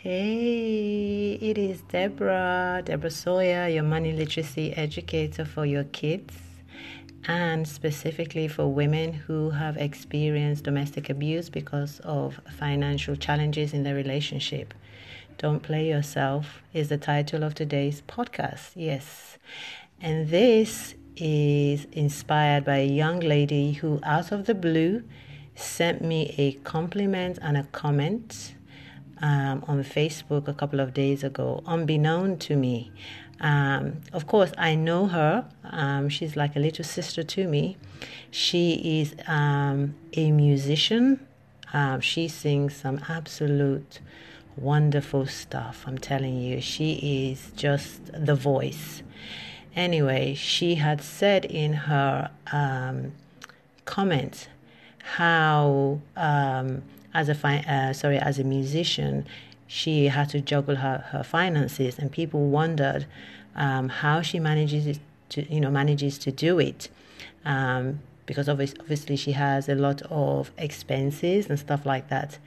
Hey, it is Deborah, Deborah Sawyer, your money literacy educator for your kids and specifically for women who have experienced domestic abuse because of financial challenges in their relationship. Don't Play Yourself is the title of today's podcast. Yes. And this is inspired by a young lady who, out of the blue, sent me a compliment and a comment um, on Facebook a couple of days ago, unbeknown to me. Um, of course, I know her. Um, she's like a little sister to me. She is um, a musician. Um, she sings some absolute wonderful stuff. I'm telling you, she is just the voice. Anyway, she had said in her um, comments how um, as a fi- uh, sorry as a musician she had to juggle her, her finances and people wondered um, how she manages to you know manages to do it um, because obviously she has a lot of expenses and stuff like that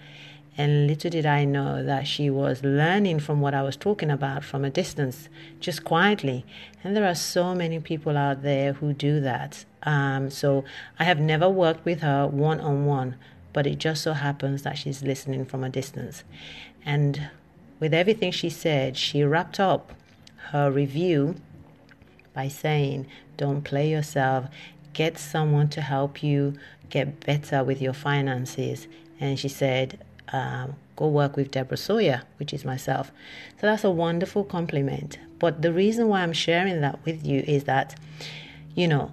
and little did I know that she was learning from what I was talking about from a distance, just quietly. And there are so many people out there who do that. Um, so I have never worked with her one on one, but it just so happens that she's listening from a distance. And with everything she said, she wrapped up her review by saying, Don't play yourself, get someone to help you get better with your finances. And she said, um, Go work with Deborah Sawyer, which is myself. So that's a wonderful compliment. But the reason why I'm sharing that with you is that, you know,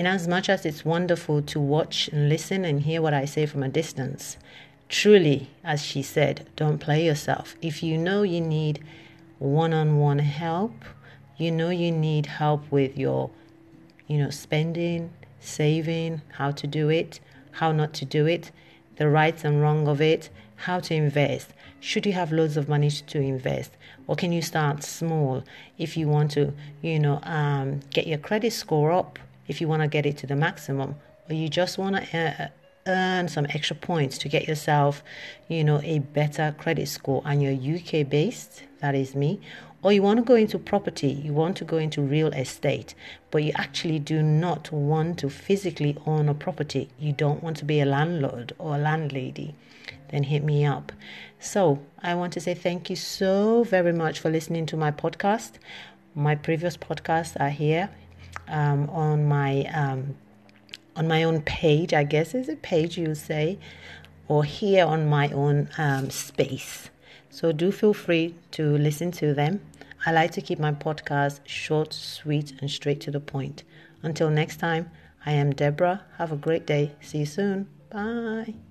in as much as it's wonderful to watch and listen and hear what I say from a distance, truly, as she said, don't play yourself. If you know you need one on one help, you know you need help with your, you know, spending, saving, how to do it, how not to do it, the rights and wrong of it, how to invest. Should you have loads of money to invest, or can you start small if you want to, you know, um, get your credit score up? If you want to get it to the maximum, or you just want to uh, earn some extra points to get yourself, you know, a better credit score and you're UK based, that is me, or you want to go into property, you want to go into real estate, but you actually do not want to physically own a property, you don't want to be a landlord or a landlady, then hit me up. So, I want to say thank you so very much for listening to my podcast. My previous podcasts are here um, on my um, on my own page. I guess is a page you say, or here on my own um, space. So do feel free to listen to them. I like to keep my podcast short, sweet, and straight to the point. Until next time, I am Deborah. Have a great day. See you soon. Bye.